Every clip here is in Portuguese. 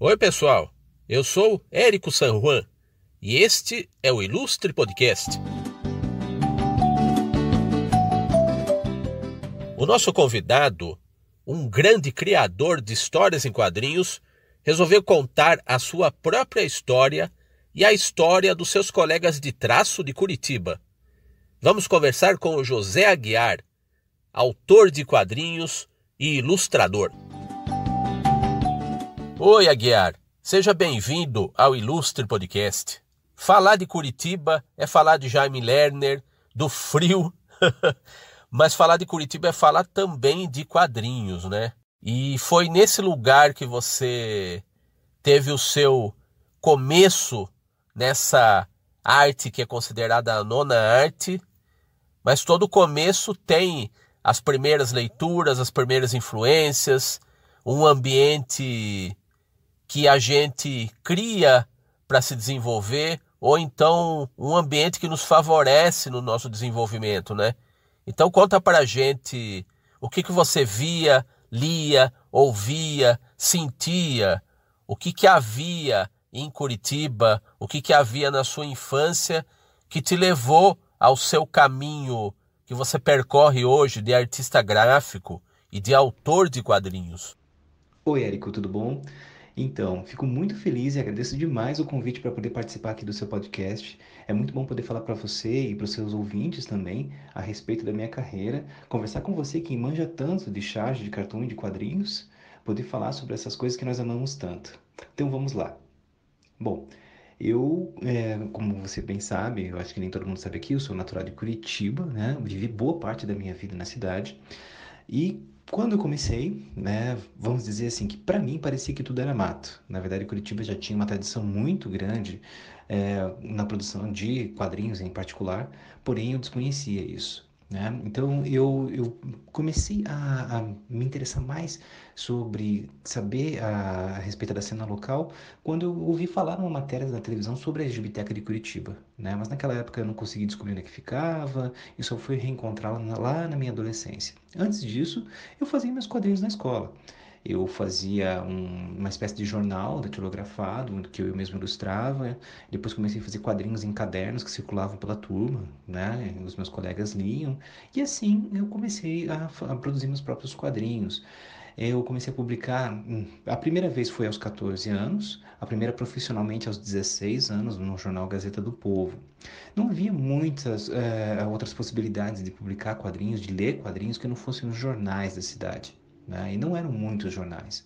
Oi, pessoal. Eu sou Érico San Juan e este é o Ilustre Podcast. O nosso convidado, um grande criador de histórias em quadrinhos, resolveu contar a sua própria história e a história dos seus colegas de traço de Curitiba. Vamos conversar com o José Aguiar, autor de quadrinhos e ilustrador. Oi, Aguiar. Seja bem-vindo ao Ilustre Podcast. Falar de Curitiba é falar de Jaime Lerner, do frio, mas falar de Curitiba é falar também de quadrinhos, né? E foi nesse lugar que você teve o seu começo nessa arte que é considerada a nona arte, mas todo começo tem as primeiras leituras, as primeiras influências, um ambiente que a gente cria para se desenvolver, ou então um ambiente que nos favorece no nosso desenvolvimento, né? Então conta para a gente o que, que você via, lia, ouvia, sentia, o que, que havia em Curitiba, o que, que havia na sua infância que te levou ao seu caminho que você percorre hoje de artista gráfico e de autor de quadrinhos. Oi, Érico, tudo bom? Então, fico muito feliz e agradeço demais o convite para poder participar aqui do seu podcast. É muito bom poder falar para você e para os seus ouvintes também a respeito da minha carreira, conversar com você que manja tanto de charge, de cartão e de quadrinhos, poder falar sobre essas coisas que nós amamos tanto. Então vamos lá. Bom, eu, é, como você bem sabe, eu acho que nem todo mundo sabe aqui, eu sou natural de Curitiba, né? Vivi boa parte da minha vida na cidade. E quando eu comecei, né, vamos dizer assim, que para mim parecia que tudo era mato. Na verdade, Curitiba já tinha uma tradição muito grande é, na produção de quadrinhos em particular, porém eu desconhecia isso. Né? Então eu, eu comecei a, a, me interessar mais sobre saber a, a, respeito da cena local quando eu ouvi falar numa matéria da televisão sobre a Gibiteca de Curitiba. Né? Mas naquela época eu não consegui descobrir onde é que ficava e só fui reencontrá-la lá na minha adolescência. Antes disso, eu fazia meus quadrinhos na escola eu fazia um, uma espécie de jornal datilografado que eu mesmo ilustrava. Depois comecei a fazer quadrinhos em cadernos que circulavam pela turma, né? Os meus colegas liam. E assim eu comecei a, a produzir meus próprios quadrinhos. Eu comecei a publicar, hum, a primeira vez foi aos 14 anos, a primeira profissionalmente aos 16 anos, no jornal Gazeta do Povo. Não havia muitas é, outras possibilidades de publicar quadrinhos, de ler quadrinhos que não fossem nos jornais da cidade né? e não eram muitos jornais.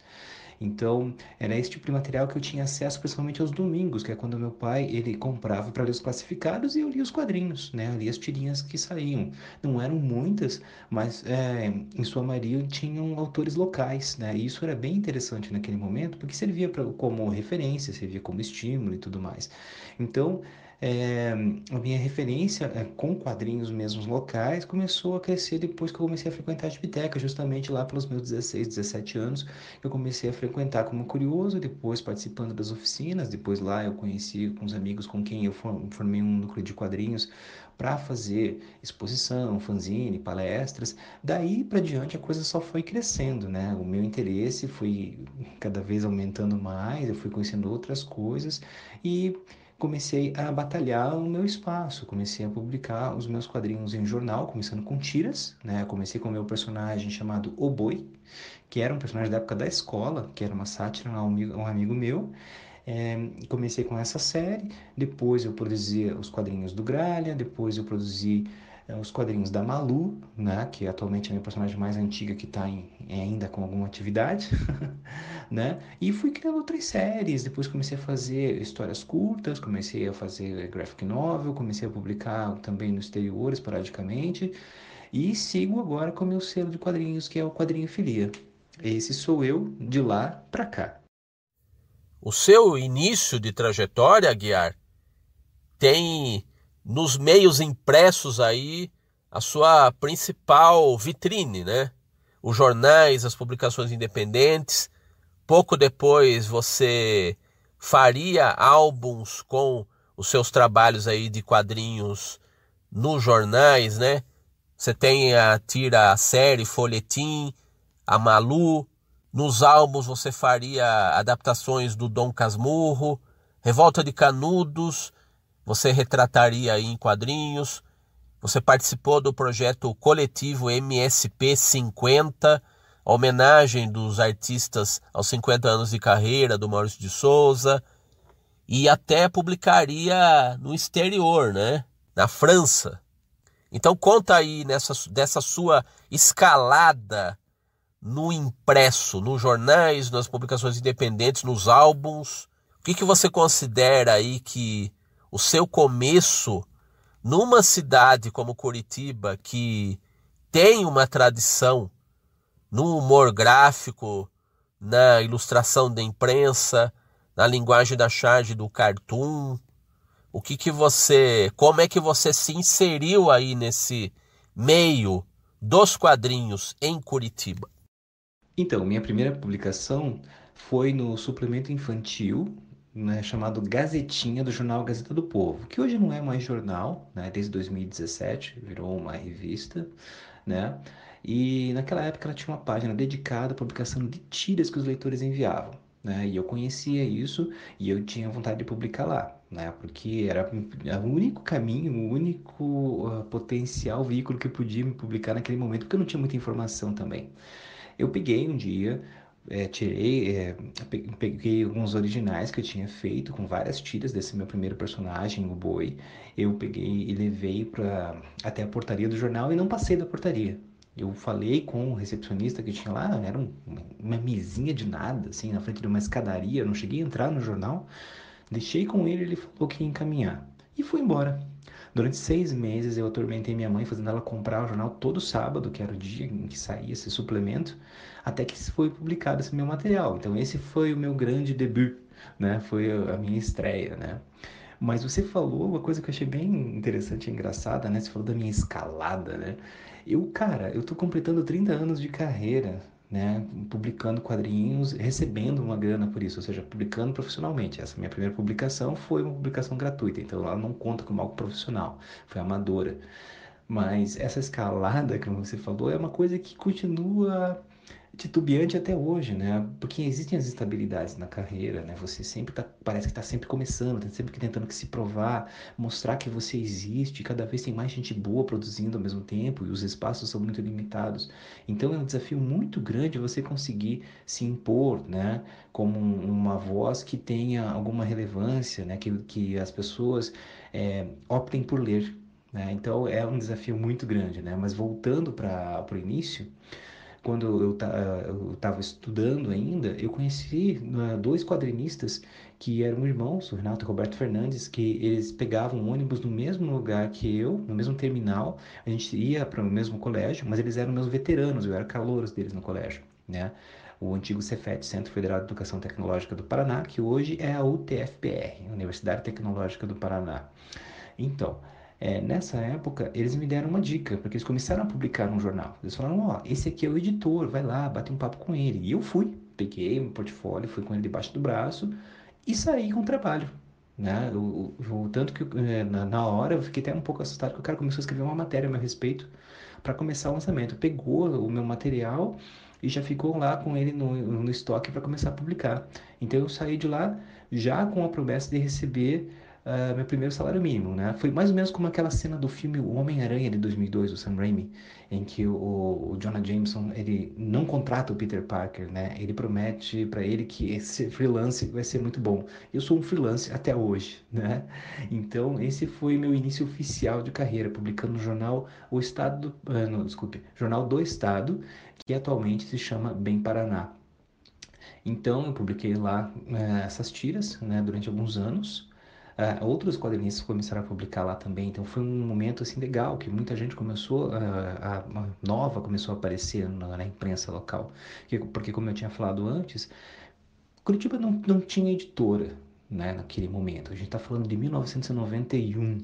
Então, era esse tipo de material que eu tinha acesso principalmente aos domingos, que é quando meu pai ele comprava para ler os classificados e eu lia os quadrinhos, né? Eu lia as tirinhas que saíam. Não eram muitas, mas é, em sua maioria tinham autores locais, né? E isso era bem interessante naquele momento, porque servia pra, como referência, servia como estímulo e tudo mais. Então, é, a minha referência é, com quadrinhos mesmos locais começou a crescer depois que eu comecei a frequentar a biblioteca, justamente lá pelos meus 16, 17 anos, eu comecei a frequentar como curioso, depois participando das oficinas, depois lá eu conheci com os amigos com quem eu formei um núcleo de quadrinhos para fazer exposição, fanzine, palestras. Daí para diante a coisa só foi crescendo, né? O meu interesse foi cada vez aumentando mais, eu fui conhecendo outras coisas e comecei a batalhar o meu espaço, comecei a publicar os meus quadrinhos em jornal, começando com tiras, né? Comecei com o meu personagem chamado O Boi, que era um personagem da época da escola, que era uma sátira a um amigo, um amigo meu. É, comecei com essa série, depois eu produzi os quadrinhos do Gralha, depois eu produzi os quadrinhos da Malu, né, que atualmente é a minha personagem mais antiga que está ainda com alguma atividade, né, e fui criando outras séries, depois comecei a fazer histórias curtas, comecei a fazer graphic novel, comecei a publicar também no exterior esporadicamente, e sigo agora com o meu selo de quadrinhos, que é o Quadrinho Filia. Esse sou eu de lá para cá. O seu início de trajetória, Guiar, tem nos meios impressos aí a sua principal vitrine, né? Os jornais, as publicações independentes. Pouco depois você faria álbuns com os seus trabalhos aí de quadrinhos nos jornais, né? Você tem a tira a série Folhetim, a Malu, Nos álbuns você faria adaptações do Dom Casmurro, Revolta de Canudos, você retrataria em quadrinhos. Você participou do projeto coletivo MSP 50, homenagem dos artistas aos 50 anos de carreira do Maurício de Souza, e até publicaria no exterior, né? Na França. Então conta aí nessa, dessa sua escalada no impresso, nos jornais, nas publicações independentes, nos álbuns. O que, que você considera aí que o seu começo numa cidade como Curitiba, que tem uma tradição no humor gráfico, na ilustração da imprensa, na linguagem da charge do cartoon, o que que você, como é que você se inseriu aí nesse meio dos quadrinhos em Curitiba? Então, minha primeira publicação foi no suplemento infantil, né, chamado Gazetinha do jornal Gazeta do Povo, que hoje não é mais jornal, né, desde 2017, virou uma revista, né? E naquela época ela tinha uma página dedicada à publicação de tiras que os leitores enviavam. Né? E eu conhecia isso e eu tinha vontade de publicar lá, né? Porque era o único caminho, o único uh, potencial veículo que podia me publicar naquele momento, porque eu não tinha muita informação também. Eu peguei um dia, é, tirei, é, peguei alguns originais que eu tinha feito com várias tiras desse meu primeiro personagem, o Boi. Eu peguei e levei para até a portaria do jornal e não passei da portaria. Eu falei com o recepcionista que tinha lá, era um, uma mesinha de nada, assim, na frente de uma escadaria, não cheguei a entrar no jornal. Deixei com ele, ele falou que ia encaminhar. E fui embora. Durante seis meses eu atormentei minha mãe, fazendo ela comprar o jornal todo sábado, que era o dia em que saía esse suplemento, até que foi publicado esse meu material. Então esse foi o meu grande debut, né? Foi a minha estreia, né? Mas você falou uma coisa que eu achei bem interessante e engraçada, né? Você falou da minha escalada, né? Eu, cara, eu tô completando 30 anos de carreira, né? Publicando quadrinhos, recebendo uma grana por isso, ou seja, publicando profissionalmente. Essa minha primeira publicação foi uma publicação gratuita, então ela não conta como algo profissional, foi amadora. Mas essa escalada que você falou é uma coisa que continua titubeante até hoje, né? Porque existem as instabilidades na carreira, né? Você sempre tá, parece que está sempre começando, tá sempre tentando que se provar, mostrar que você existe. Cada vez tem mais gente boa produzindo ao mesmo tempo e os espaços são muito limitados. Então é um desafio muito grande você conseguir se impor, né? Como uma voz que tenha alguma relevância, né? Que, que as pessoas é, optem por ler. Né? Então é um desafio muito grande, né? Mas voltando para o início quando eu estava estudando ainda, eu conheci uh, dois quadrinistas que eram irmãos, o Renato e o Roberto Fernandes, que eles pegavam um ônibus no mesmo lugar que eu, no mesmo terminal. A gente ia para o mesmo colégio, mas eles eram meus veteranos, eu era calouros deles no colégio, né? O antigo Cefet, Centro Federal de Educação Tecnológica do Paraná, que hoje é a UTFPR, Universidade Tecnológica do Paraná. Então, é, nessa época, eles me deram uma dica, porque eles começaram a publicar um jornal. Eles falaram: Ó, esse aqui é o editor, vai lá, bate um papo com ele. E eu fui, peguei meu portfólio, fui com ele debaixo do braço e saí com o trabalho. Né? O, o, o tanto que é, na, na, hora eu fiquei até um pouco assustado, que o cara começou a escrever uma matéria a meu respeito para começar o lançamento. Pegou o meu material e já ficou lá com ele no, no estoque para começar a publicar. Então eu saí de lá já com a promessa de receber uh, meu primeiro salário mínimo, né? Foi mais ou menos como aquela cena do filme O Homem-Aranha de 2002, do Sam Raimi, em que o, o Jonah Jameson, ele não contrata o Peter Parker, né? Ele promete para ele que esse freelance vai ser muito bom. Eu sou um freelance até hoje, né? Então, esse foi meu início oficial de carreira, publicando no jornal O Estado, uh, não, desculpe, Jornal do Estado, que atualmente se chama Bem Paraná. Então, eu publiquei lá uh, essas tiras, né, durante alguns anos. Uh, outros quadrinistas começaram a publicar lá também, então foi um momento assim legal que muita gente começou uh, a, a, nova começou a aparecer na, na imprensa local, que, porque como eu tinha falado antes, Curitiba não, não tinha editora, né, naquele momento. A gente está falando de 1991,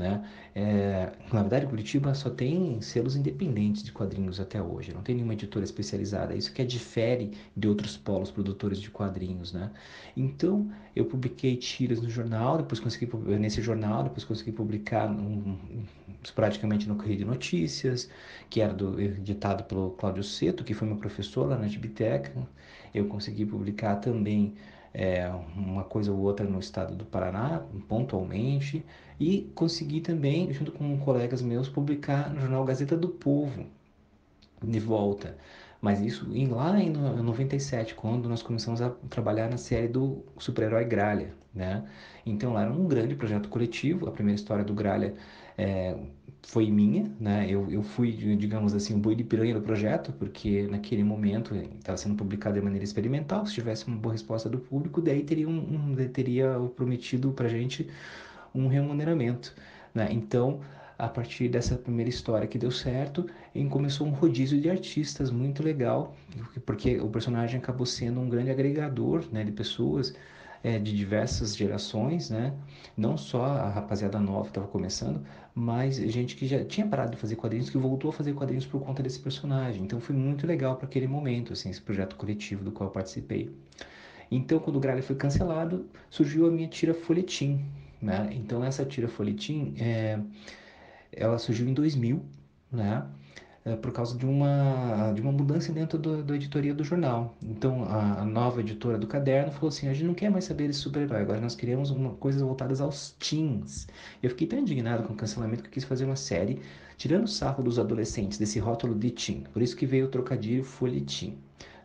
Né? É, na verdade, Curitiba só tem selos independentes de quadrinhos até hoje, não tem nenhuma editora especializada. Isso que é difere de outros polos produtores de quadrinhos. Né? Então, eu publiquei tiras no jornal, depois consegui nesse jornal, depois consegui publicar um, praticamente no Correio de Notícias, que era do, editado pelo Cláudio Seto, que foi meu professor lá na Gibiteca. Eu consegui publicar também é, uma coisa ou outra no estado do Paraná, pontualmente, e consegui também, junto com colegas meus, publicar no jornal Gazeta do Povo, de volta. Mas isso em, lá em 97, quando nós começamos a trabalhar na série do super-herói Gralha, né? Então lá era um grande projeto coletivo, a primeira história do Gralha é, foi minha, né? Eu, eu fui, digamos assim, o boi de piranha do projeto, porque naquele momento estava sendo publicado de maneira experimental. Se tivesse uma boa resposta do público, daí teria, um, um teria prometido para gente um remuneramento, né? Então, a partir dessa primeira história que deu certo, começou um rodízio de artistas muito legal, porque o personagem acabou sendo um grande agregador, né, de pessoas é, de diversas gerações, né? Não só a rapaziada nova que estava começando, mas gente que já tinha parado de fazer quadrinhos, que voltou a fazer quadrinhos por conta desse personagem. Então foi muito legal para aquele momento, assim, esse projeto coletivo do qual eu participei. Então, quando o Gralha foi cancelado, surgiu a minha tira folhetim, né? Então, essa tira folhetim, é, ela surgiu em 2000, né? é, por causa de uma, de uma mudança dentro do, da editoria do jornal. Então, a, a, nova editora do caderno falou assim: a gente não quer mais saber desse super-herói, agora nós queremos uma, coisas voltadas aos teens. Eu fiquei tão indignado com o cancelamento que eu quis fazer uma série tirando o sarro dos adolescentes, desse rótulo de teen. Por isso que veio o trocadilho folhetim.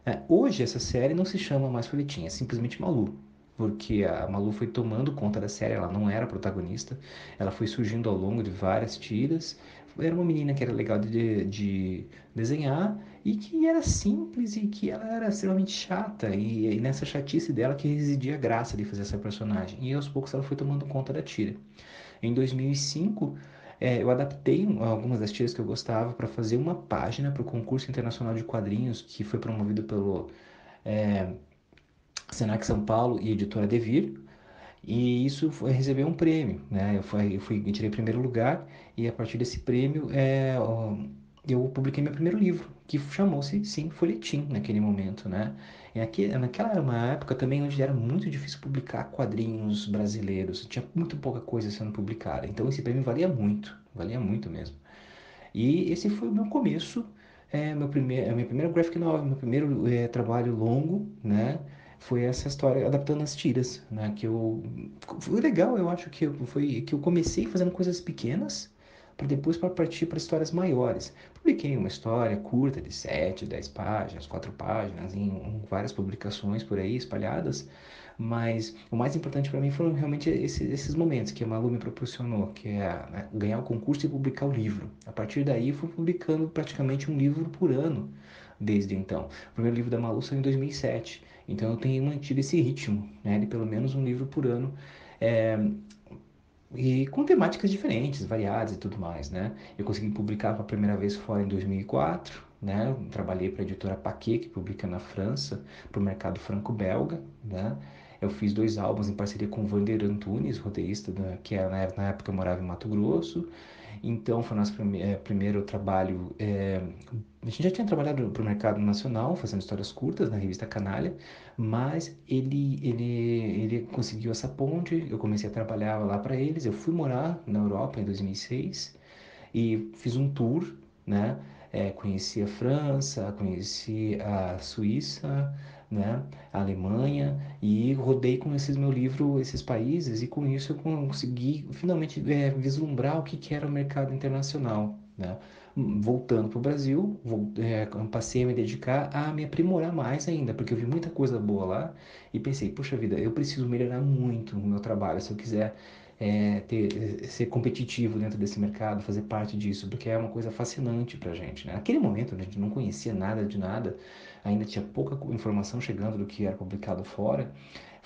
É, hoje, essa série não se chama mais folhetim, é simplesmente Malu porque a Malu foi tomando conta da série, ela não era protagonista, ela foi surgindo ao longo de várias tiras, era uma menina que era legal de, de desenhar e que era simples e que ela era extremamente chata. E, e, nessa chatice dela que residia a graça de fazer essa personagem. E aos poucos ela foi tomando conta da tira. Em 2005 é, eu adaptei algumas das tiras que eu gostava para fazer uma página para o concurso internacional de quadrinhos que foi promovido pelo é, Senac São Paulo e editora Devir e isso foi receber um prêmio, né? Eu fui, eu fui eu tirei primeiro lugar e a partir desse prêmio é, eu publiquei meu primeiro livro, que chamou-se sim Folhetim naquele momento, né? E aqui, naquela era uma época também onde era muito difícil publicar quadrinhos brasileiros, tinha muito pouca coisa sendo publicada. Então esse prêmio valia muito, valia muito mesmo. E esse foi o meu começo, é, meu primeiro, minha primeira graphic novel, meu primeiro é, trabalho longo, né? Foi essa história adaptando as tiras, né? Que eu foi legal, eu acho que foi que eu comecei fazendo coisas pequenas para depois para partir para histórias maiores. Publiquei uma história curta de 7, 10 páginas, 4 páginas em, várias publicações por aí espalhadas, mas o mais importante para mim foram realmente esses, esses, momentos que a Malu me proporcionou, que é né, ganhar o concurso e publicar o livro. A partir daí fui publicando praticamente um livro por ano desde então. O primeiro livro da Malu saiu em 2007 então eu tenho mantido esse ritmo, né, de pelo menos um livro por ano, é, e com temáticas diferentes, variadas e tudo mais, né. Eu consegui publicar pela primeira vez fora em 2004, né, trabalhei para a editora Paquet, que publica na França, para o mercado franco-belga, né. Eu fiz dois álbuns em parceria com o Vander Antunes, roteirista, da, que era, na época eu morava em Mato Grosso, então, foi nosso prime é, primeiro trabalho. É, a gente já tinha trabalhado para o mercado nacional, fazendo histórias curtas na revista Canalha, mas ele, ele, ele conseguiu essa ponte. Eu comecei a trabalhar lá para eles. Eu fui morar na Europa em 2006 e fiz um tour, né? É, conheci a França, conheci a Suíça, né, a Alemanha, e rodei com esses meu livro esses países e com isso eu consegui finalmente é, vislumbrar o que, que era o mercado internacional, né? Voltando para o Brasil, vou, é, passei a me dedicar a me aprimorar mais ainda, porque eu vi muita coisa boa lá e pensei, poxa vida, eu preciso melhorar muito no meu trabalho se eu quiser é, ter, ser competitivo dentro desse mercado, fazer parte disso, porque é uma coisa fascinante para a gente. Né? Naquele momento, a gente não conhecia nada de nada, ainda tinha pouca informação chegando do que era publicado fora,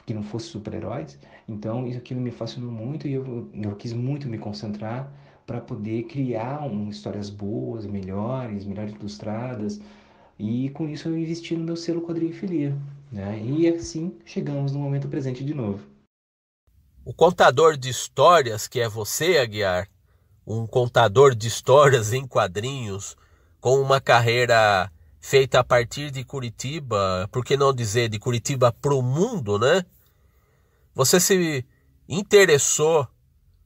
que não fosse super-heróis. Então, isso aquilo me fascinou muito e eu, eu quis muito me concentrar para poder criar um, histórias boas, melhores, melhores ilustradas. E com isso eu investi no meu selo quadrinhofilia. Né? E assim chegamos no momento presente de novo. O contador de histórias que é você, Aguiar, um contador de histórias em quadrinhos, com uma carreira feita a partir de Curitiba, por que não dizer de Curitiba para o mundo, né? Você se interessou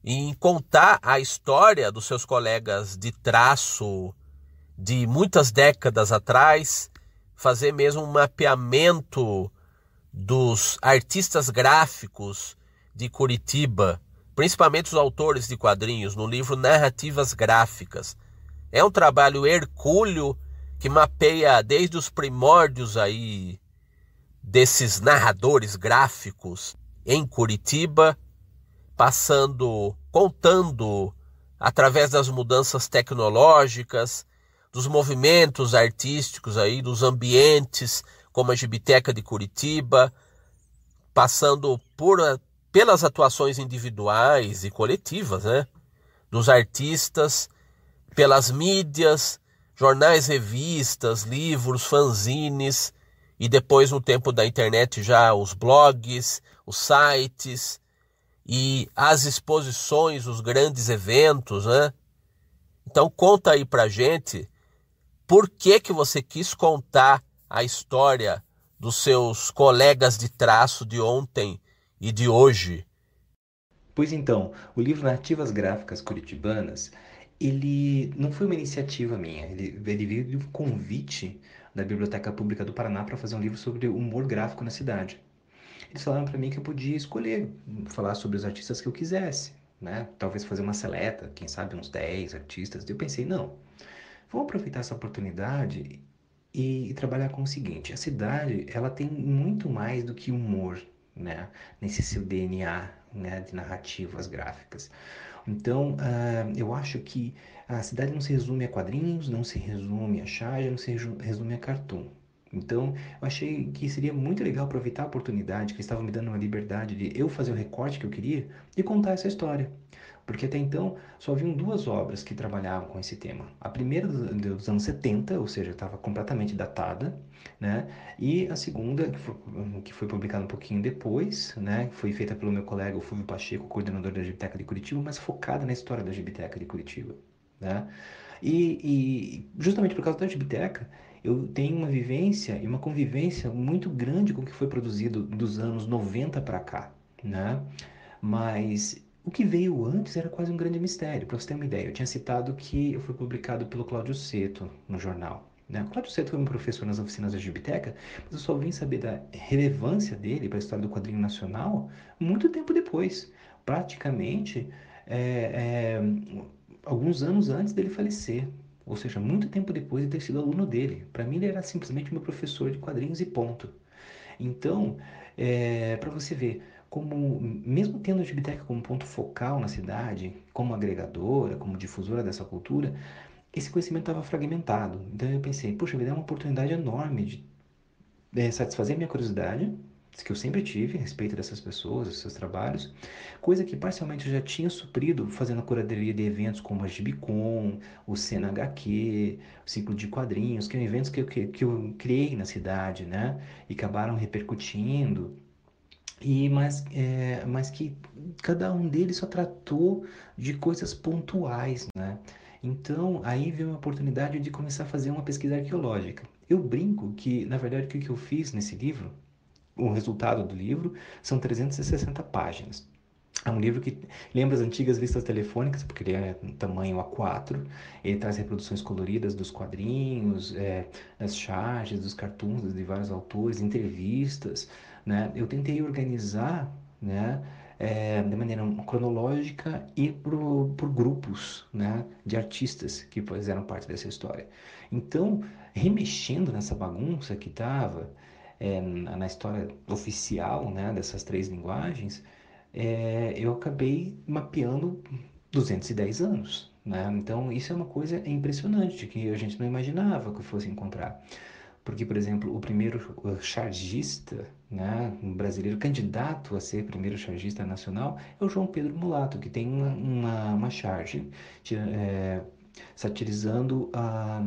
em contar a história dos seus colegas de traço de muitas décadas atrás, fazer mesmo um mapeamento dos artistas gráficos de Curitiba, principalmente os autores de quadrinhos, no livro Narrativas Gráficas. É um trabalho hercúleo que mapeia desde os primórdios aí desses narradores gráficos em Curitiba, passando, contando através das mudanças tecnológicas, dos movimentos artísticos aí, dos ambientes como a Gibiteca de Curitiba, passando por, pelas atuações individuais e coletivas, né? Dos artistas, pelas mídias, jornais, revistas, livros, fanzines e depois no tempo da internet já os blogs, os sites e as exposições, os grandes eventos, né? Então conta aí pra gente por que que você quis contar a história dos seus colegas de traço de ontem e de hoje? Pois então, o livro Nativas Gráficas Curitibanas, ele não foi uma iniciativa minha, ele, ele veio de um convite da Biblioteca Pública do Paraná para fazer um livro sobre humor gráfico na cidade. Eles falaram para mim que eu podia escolher falar sobre os artistas que eu quisesse, né? Talvez fazer uma seleta, quem sabe uns 10 artistas. Eu pensei, não, vamos aproveitar essa oportunidade e, e, trabalhar com o seguinte: a cidade ela tem muito mais do que humor, né? Nesse seu DNA, né? De narrativas gráficas. Então, uh, eu acho que a cidade não se resume a quadrinhos, não se resume a charge, não se resume a cartoon. Então, eu achei que seria muito legal aproveitar a oportunidade que eles estavam me dando uma liberdade de eu fazer o recorte que eu queria e contar essa história porque até então só haviam duas obras que trabalhavam com esse tema. A primeira dos anos 70, ou seja, estava completamente datada, né? E a segunda, que foi, que foi, publicada um pouquinho depois, né? Foi feita pelo meu colega, o Fulvio Pacheco, coordenador da Gibiteca de Curitiba, mas focada na história da Gibiteca de Curitiba, né? E, e justamente por causa da Gibiteca, eu tenho uma vivência e uma convivência muito grande com o que foi produzido dos anos 90 para cá, né? Mas o que veio antes era quase um grande mistério. Para você ter uma ideia, eu tinha citado que foi publicado pelo Cláudio Seto no jornal. Né? O Cláudio Seto foi um professor nas oficinas da Gibiteca, mas eu só vim saber da relevância dele para a história do quadrinho nacional muito tempo depois. Praticamente é, é, alguns anos antes dele falecer. Ou seja, muito tempo depois de ter sido aluno dele. Para mim, ele era simplesmente meu professor de quadrinhos e ponto. Então, é, para você ver, como mesmo tendo a biblioteca como ponto focal na cidade, como agregadora, como difusora dessa cultura, esse conhecimento estava fragmentado. Então eu pensei, puxa, me dá uma oportunidade enorme de é, satisfazer minha curiosidade, que eu sempre tive a respeito dessas pessoas, dos seus trabalhos, coisa que parcialmente eu já tinha suprido fazendo a curadoria de eventos como a Gibicon, o Cena HQ, o Ciclo de Quadrinhos, que são eventos que eu, que, que eu criei na cidade, né? E acabaram repercutindo e mas, é, mas que cada um deles só tratou de coisas pontuais, né? Então aí veio uma oportunidade de começar a fazer uma pesquisa arqueológica. Eu brinco que, na verdade, o que eu fiz nesse livro, o resultado do livro, são 360 páginas. É um livro que lembra as antigas listas telefônicas, porque ele é tamanho A4. Ele traz reproduções coloridas dos quadrinhos, é, das charges, dos cartoons de vários autores, entrevistas. Né? Eu tentei organizar né, é, de maneira cronológica e por, por grupos né, de artistas que fizeram parte dessa história. Então, remexendo nessa bagunça que estava é, na história oficial né, dessas três linguagens, é, eu acabei mapeando 210 anos. Né? Então, isso é uma coisa impressionante que a gente não imaginava que fosse encontrar. Porque, por exemplo, o primeiro chargista, né, um brasileiro candidato a ser primeiro chargista nacional, é o João Pedro Mulato, que tem uma, uma, uma charge é, satirizando a,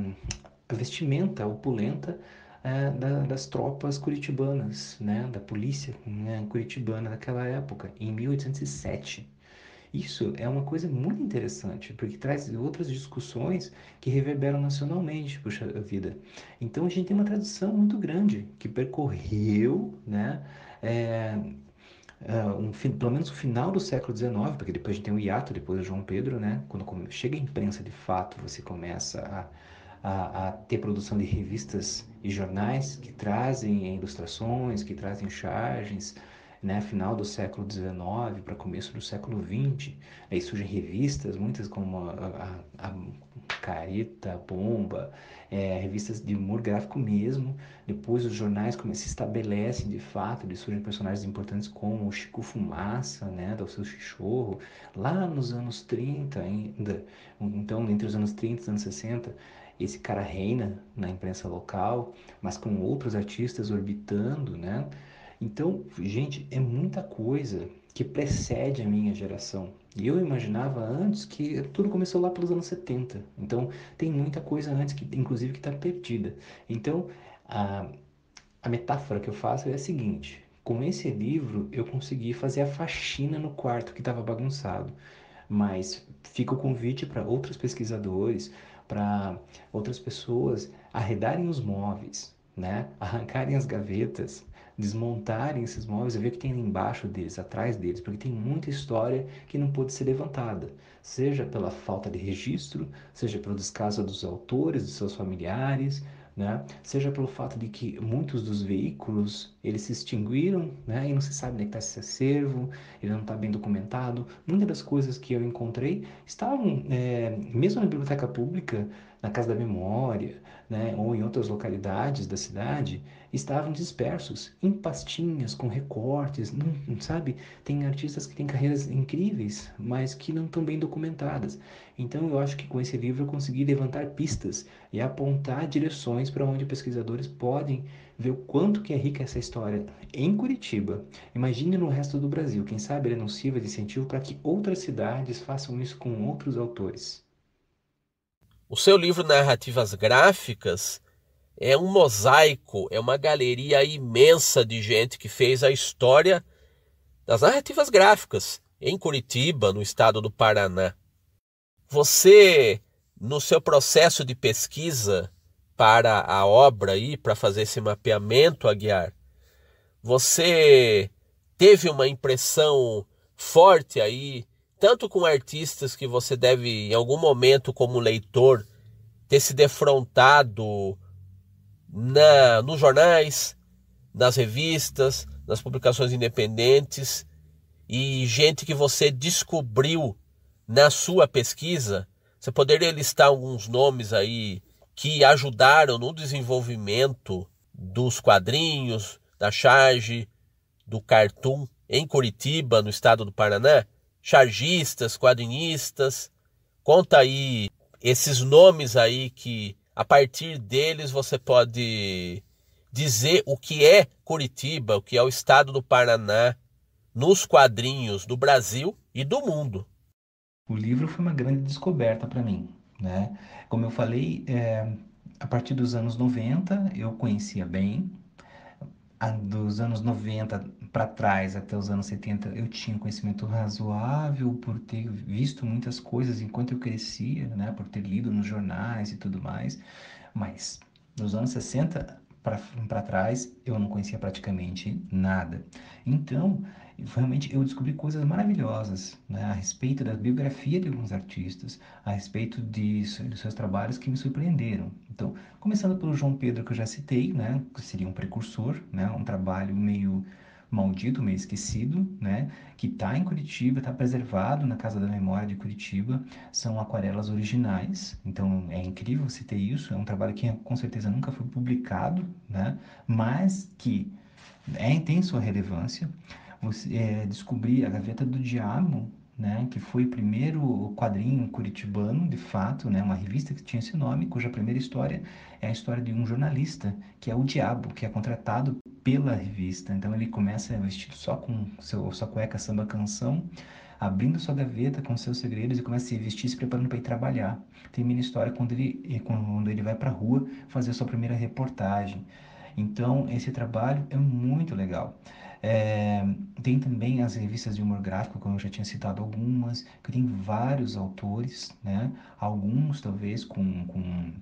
a vestimenta opulenta é, da, das tropas curitibanas, né, da polícia né, curitibana daquela época, em 1807. Isso é uma coisa muito interessante, porque traz outras discussões que reverberam nacionalmente, puxa vida. Então a gente tem uma tradição muito grande que percorreu, né? É, uh, um, pelo menos o final do século XIX, porque depois a gente tem o hiato, depois do João Pedro, né? Quando chega a imprensa de fato, você começa a, a, a, ter produção de revistas e jornais que trazem ilustrações, que trazem charges, né? Final do século XIX para começo do século XX, aí surgem revistas, muitas como a, a, a Careta, Bomba, é, revistas de humor gráfico mesmo. Depois os jornais como se estabelecem de fato, eles surgem personagens importantes como o Chico Fumaça, né, do seu Chichorro, lá nos anos 30 ainda. Então, entre os anos 30 e os anos 60, esse cara reina na imprensa local, mas com outros artistas orbitando, né? Então, gente, é muita coisa que precede a minha geração. E eu imaginava antes que tudo começou lá pelos anos 70. Então, tem muita coisa antes, que, inclusive, que está perdida. Então, a, a metáfora que eu faço é a seguinte: com esse livro, eu consegui fazer a faxina no quarto que estava bagunçado. Mas fica o convite para outros pesquisadores, para outras pessoas arredarem os móveis, né? arrancarem as gavetas, desmontarem esses móveis e ver o que tem embaixo deles, atrás deles, porque tem muita história que não pôde ser levantada, seja pela falta de registro, seja pelo descaso dos autores, dos seus familiares, né? Seja pelo fato de que muitos dos veículos eles se extinguiram, né? E não se sabe onde é está esse acervo, ele não está bem documentado. Muitas das coisas que eu encontrei estavam, é, mesmo na biblioteca pública, na Casa da Memória, né, ou em outras localidades da cidade, estavam dispersos em pastinhas com recortes, não, sabe? Tem artistas que têm carreiras incríveis, mas que não estão bem documentadas. Então eu acho que com esse livro eu consegui levantar pistas e apontar direções para onde pesquisadores podem ver o quanto que é rica essa história em Curitiba. Imagine no resto do Brasil, quem sabe ele não sirva de incentivo para que outras cidades façam isso com outros autores. O seu livro Narrativas Gráficas é um mosaico, é uma galeria imensa de gente que fez a história das narrativas gráficas em Curitiba, no estado do Paraná. Você, no seu processo de pesquisa para a obra aí, para fazer esse mapeamento, Aguiar, você teve uma impressão forte aí tanto com artistas que você deve, em algum momento, como leitor, ter se defrontado na, nos jornais, nas revistas, nas publicações independentes, e gente que você descobriu na sua pesquisa. Você poderia listar alguns nomes aí que ajudaram no desenvolvimento dos quadrinhos, da charge, do cartoon em Curitiba, no estado do Paraná? chargistas, quadrinistas. Conta aí esses nomes aí que a partir deles você pode dizer o que é Curitiba, o que é o estado do Paraná nos quadrinhos do Brasil e do mundo. O livro foi uma grande descoberta para mim, né? Como eu falei, é, a partir dos anos 90 eu conhecia bem, dos anos 90 para trás até os anos 70 eu tinha conhecimento razoável por ter visto muitas coisas enquanto eu crescia, né, por ter lido nos jornais e tudo mais, mas nos anos 60 para trás eu não conhecia praticamente nada. Então, realmente eu descobri coisas maravilhosas né, a respeito da biografia de alguns artistas, a respeito de, de seus trabalhos que me surpreenderam. Então, começando pelo João Pedro que eu já citei, né, que seria um precursor, né, um trabalho meio maldito, meio esquecido, né? Que está em Curitiba, está preservado na Casa da Memória de Curitiba. São aquarelas originais, então é incrível você ter isso. É um trabalho que com certeza nunca foi publicado, né? Mas que é, tem sua relevância. Você é, descobrir a Gaveta do Diabo, né, que foi o primeiro quadrinho curitibano, de fato, né, uma revista que tinha esse nome, cuja primeira história é a história de um jornalista, que é o Diabo, que é contratado pela revista. Então ele começa vestido só com seu, sua cueca samba canção, abrindo sua gaveta com seus segredos e começa a se vestir se preparando para ir trabalhar. Termina a história quando ele, quando ele vai para a rua fazer a sua primeira reportagem. Então, esse trabalho é muito legal. É, tem também as revistas de humor gráfico, como eu já tinha citado algumas, que tem vários autores, né? Alguns talvez com, com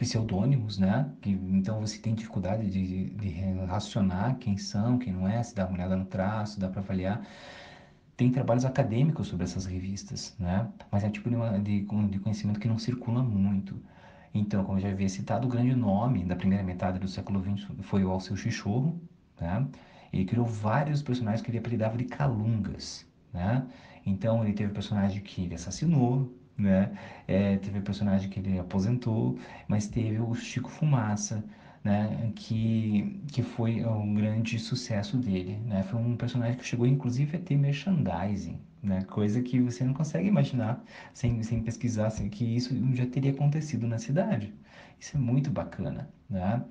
pseudônimos, né? Que, então você tem dificuldade de, de relacionar quem são, quem não é, se dá uma olhada no traço, dá para avaliar. Tem trabalhos acadêmicos sobre essas revistas, né? Mas é um tipo de, de, de conhecimento que não circula muito. Então, como eu já havia citado, o grande nome da primeira metade do século XX foi o Alceu Chichorro, né? Ele criou vários personagens que ele apelidava de calungas, né? Então ele teve personagem que ele assassinou, né? É, teve personagem que ele aposentou, mas teve o Chico Fumaça, né? Que, que foi um grande sucesso dele, né? Foi um personagem que chegou inclusive a ter merchandising, né? Coisa que você não consegue imaginar sem, sem pesquisar, assim, que isso já teria acontecido na cidade. Isso é muito bacana, né?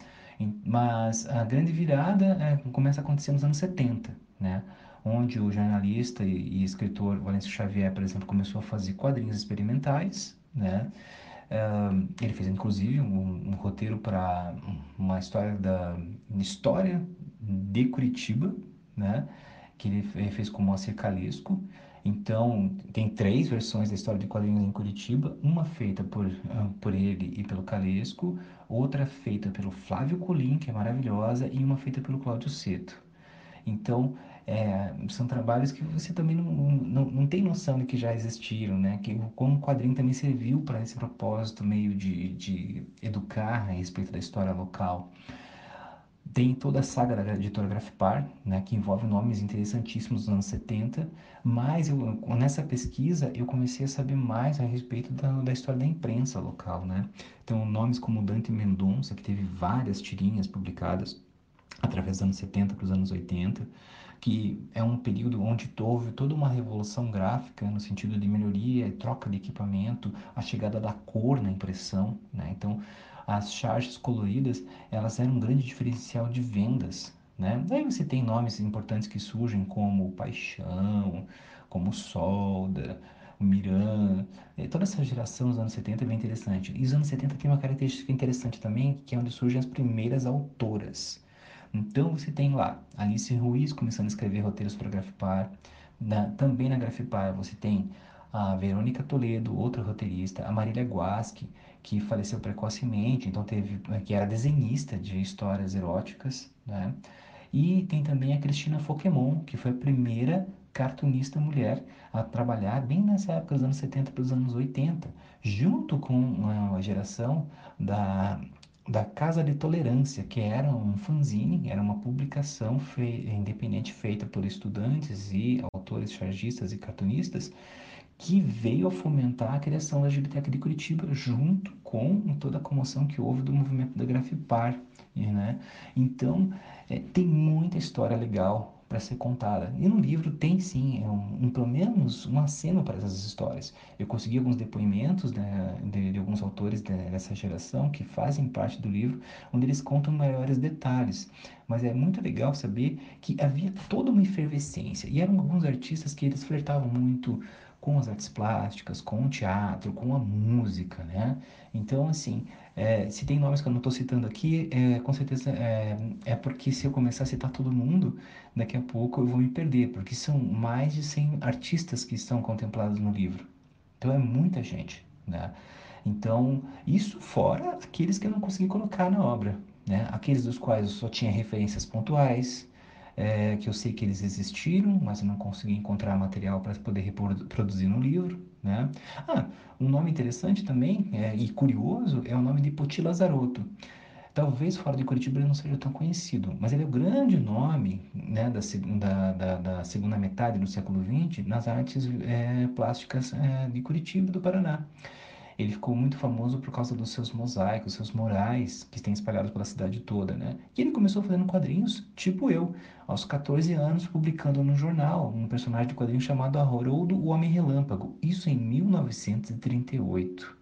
Mas a grande virada é, começa a acontecer nos anos 70, né? Onde o jornalista e, e escritor Valêncio Xavier, por exemplo, começou a fazer quadrinhos experimentais, né? Uh, ele fez inclusive um, um roteiro para uma história da história de Curitiba, né? Que ele fez com o Moacir Calisco. Então, tem três versões da história de quadrinhos em Curitiba, uma feita por, uh, por ele e pelo Calesco, outra feita pelo Flávio Colim, que é maravilhosa, e uma feita pelo Cláudio Seto. Então, é, são trabalhos que você também não, não, não tem noção de que já existiram, né? Que como o quadrinho também serviu para esse propósito meio de, de educar a respeito da história local. Tem toda a saga da editora Grafipar, né, que envolve nomes interessantíssimos dos anos 70, mas eu, nessa pesquisa eu comecei a saber mais a respeito da, da história da imprensa local. Né? Então, nomes como Dante Mendonça, que teve várias tirinhas publicadas através dos anos 70 para os anos 80, que é um período onde houve toda uma revolução gráfica no sentido de melhoria troca de equipamento, a chegada da cor na impressão, né? Então, as charges coloridas, elas eram um grande diferencial de vendas, né? Daí você tem nomes importantes que surgem como Paixão, como Solda, o Miran, toda essa geração dos anos 70 é bem interessante. E os anos 70 tem uma característica interessante também, que é onde surgem as primeiras autoras. Então você tem lá Alice Ruiz começando a escrever roteiros para Grafipar. Na, também na Grafipar você tem a Verônica Toledo, outra roteirista, a Marília Guasque, que faleceu precocemente, então teve que era desenhista de histórias eróticas, né? E tem também a Cristina Pokémon, que foi a primeira cartunista mulher a trabalhar bem nessa época dos anos 70 para os anos 80, junto com a geração da da Casa de Tolerância, que era um fanzine, era uma publicação independente feita por estudantes e autores chargistas e cartunistas, que veio a fomentar a criação da LGBT de Curitiba, junto com toda a comoção que houve do movimento da Grafipar. Né? Então, é, tem muita história legal para ser contada. E no livro tem sim, é um, um, pelo menos um aceno para essas histórias. Eu consegui alguns depoimentos né, de, de, alguns autores dessa geração que fazem parte do livro, onde eles contam maiores detalhes. Mas é muito legal saber que havia toda uma efervescência. E eram alguns artistas que eles flertavam muito com as artes plásticas, com o teatro, com a música, né? Então, assim, é, se tem nomes que eu não estou citando aqui, é, com certeza é, é, porque se eu começar a citar todo mundo, daqui a pouco eu vou me perder, porque são mais de 100 artistas que estão contemplados no livro. Então, é muita gente, né? Então, isso fora aqueles que eu não consegui colocar na obra, né? Aqueles dos quais eu só tinha referências pontuais, é, que eu sei que eles existiram, mas eu não consegui encontrar material para poder reproduzir no livro. Né? Ah, um nome interessante também é, e curioso é o nome de Poti Lazarotto. Talvez fora de Curitiba ele não seja tão conhecido, mas ele é o grande nome né, da, segunda, da, da segunda metade do século XX nas artes é, plásticas é, de Curitiba do Paraná. Ele ficou muito famoso por causa dos seus mosaicos, seus murais, que tem espalhados pela cidade toda, né? E ele começou fazendo quadrinhos, tipo eu, aos 14 anos, publicando no jornal um personagem de quadrinho chamado Haroldo, o Homem Relâmpago. Isso em 1938.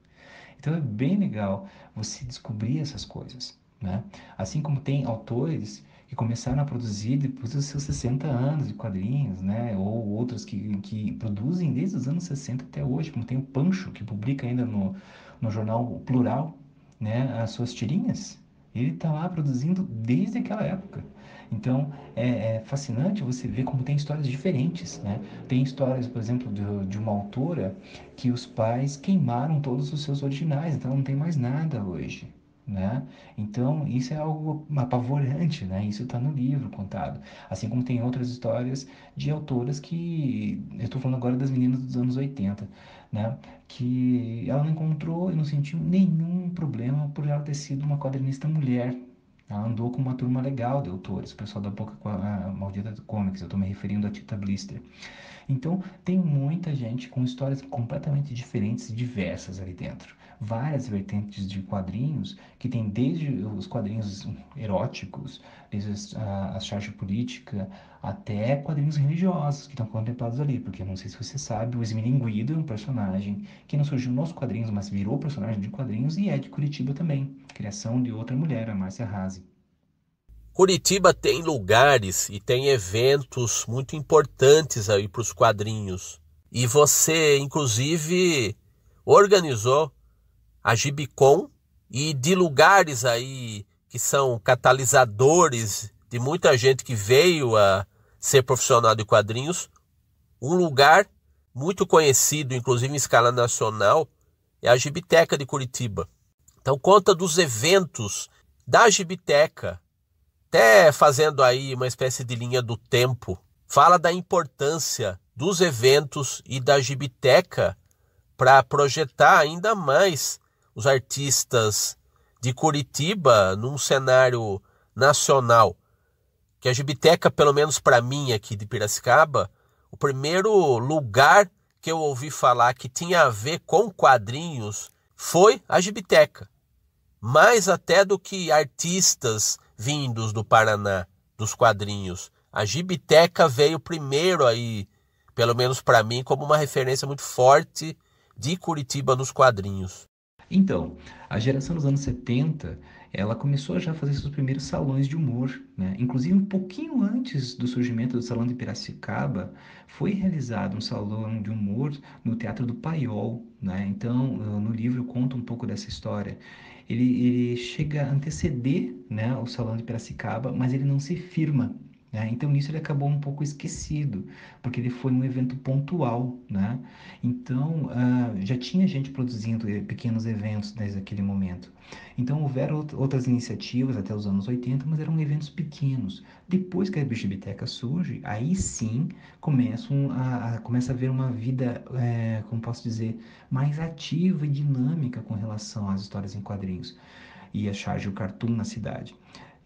Então é bem legal você descobrir essas coisas, né? Assim como tem autores que começaram a produzir depois dos seus 60 anos de quadrinhos, né? Ou outros que, que produzem desde os anos 60 até hoje, como tem o Pancho, que publica ainda no, no jornal Plural, né? As suas tirinhas. Ele está lá produzindo desde aquela época. Então é, é, fascinante você ver como tem histórias diferentes, né? Tem histórias, por exemplo, de, de uma autora que os pais queimaram todos os seus originais, então não tem mais nada hoje né? Então, isso é algo apavorante, né? Isso está no livro contado. Assim como tem outras histórias de autoras que... Eu estou falando agora das meninas dos anos 80, né? Que ela não encontrou e não sentiu nenhum problema por ela ter sido uma quadrinista mulher. Ela andou com uma turma legal de autores, o pessoal da Boca Maldita Comics, eu estou me referindo a Tita Blister. Então, tem muita gente com histórias completamente diferentes e diversas ali dentro várias vertentes de quadrinhos, que tem desde os quadrinhos eróticos, desde a, a charge política, até quadrinhos religiosos que estão contemplados ali, porque não sei se você sabe, o Esmilinguido é um personagem que não surgiu nos quadrinhos, mas virou personagem de quadrinhos e é de Curitiba também, criação de outra mulher, a Márcia Razi. Curitiba tem lugares e tem eventos muito importantes aí para os quadrinhos. E você, inclusive, organizou a Gibicon e de lugares aí que são catalisadores de muita gente que veio a ser profissional de quadrinhos. Um lugar muito conhecido, inclusive em escala nacional, é a Gibiteca de Curitiba. Então conta dos eventos da Gibiteca, até fazendo aí uma espécie de linha do tempo. Fala da importância dos eventos e da Gibiteca para projetar ainda mais os artistas de Curitiba num cenário nacional. Que a Gibiteca, pelo menos para mim aqui de Piracicaba, o primeiro lugar que eu ouvi falar que tinha a ver com quadrinhos foi a Gibiteca. Mais até do que artistas vindos do Paraná, dos quadrinhos. A Gibiteca veio primeiro aí, pelo menos para mim, como uma referência muito forte de Curitiba nos quadrinhos. Então, a geração dos anos 70, ela começou já a fazer seus primeiros salões de humor, né? Inclusive, um pouquinho antes do surgimento do Salão de Piracicaba, foi realizado um salão de humor no Teatro do Paiol, né? Então, no livro eu conto um pouco dessa história. Ele, ele chega a anteceder né, o Salão de Piracicaba, mas ele não se firma, né? Então, nisso ele acabou um pouco esquecido, porque ele foi um evento pontual. Né? Então, uh, já tinha gente produzindo eh, pequenos eventos desde aquele momento. Então, houveram outras iniciativas até os anos 80, mas eram eventos pequenos. Depois que a Biblioteca surge, aí sim começam a, a, começa a haver uma vida, é, como posso dizer, mais ativa e dinâmica com relação às histórias em quadrinhos e a charge o cartoon na cidade.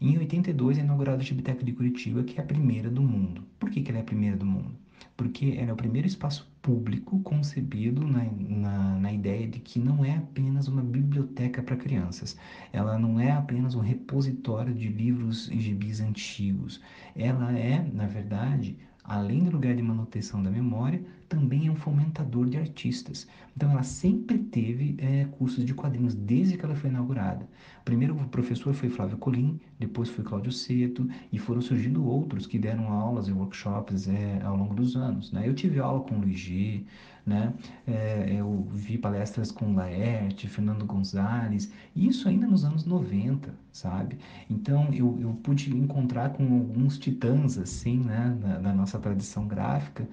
Em 82 é inaugurada a Gibiteca de Curitiba, que é a primeira do mundo. Por que, que ela é a primeira do mundo? Porque ela é o primeiro espaço público concebido na, na, na ideia de que não é apenas uma biblioteca para crianças, ela não é apenas um repositório de livros e gibis antigos, ela é, na verdade, além do lugar de manutenção da memória, também é um fomentador de artistas. Então, ela sempre teve é, cursos de quadrinhos desde que ela foi inaugurada. O primeiro professor foi Flávio Colim, depois foi Cláudio Seto, e foram surgindo outros que deram aulas e workshops é, ao longo dos anos. Né? Eu tive aula com o Luiz G, né? É, eu vi palestras com Laerte, Fernando Gonzalez, isso ainda nos anos 90, sabe? Então eu, eu pude encontrar com alguns titãs, assim, né, nossa tradição gráfica,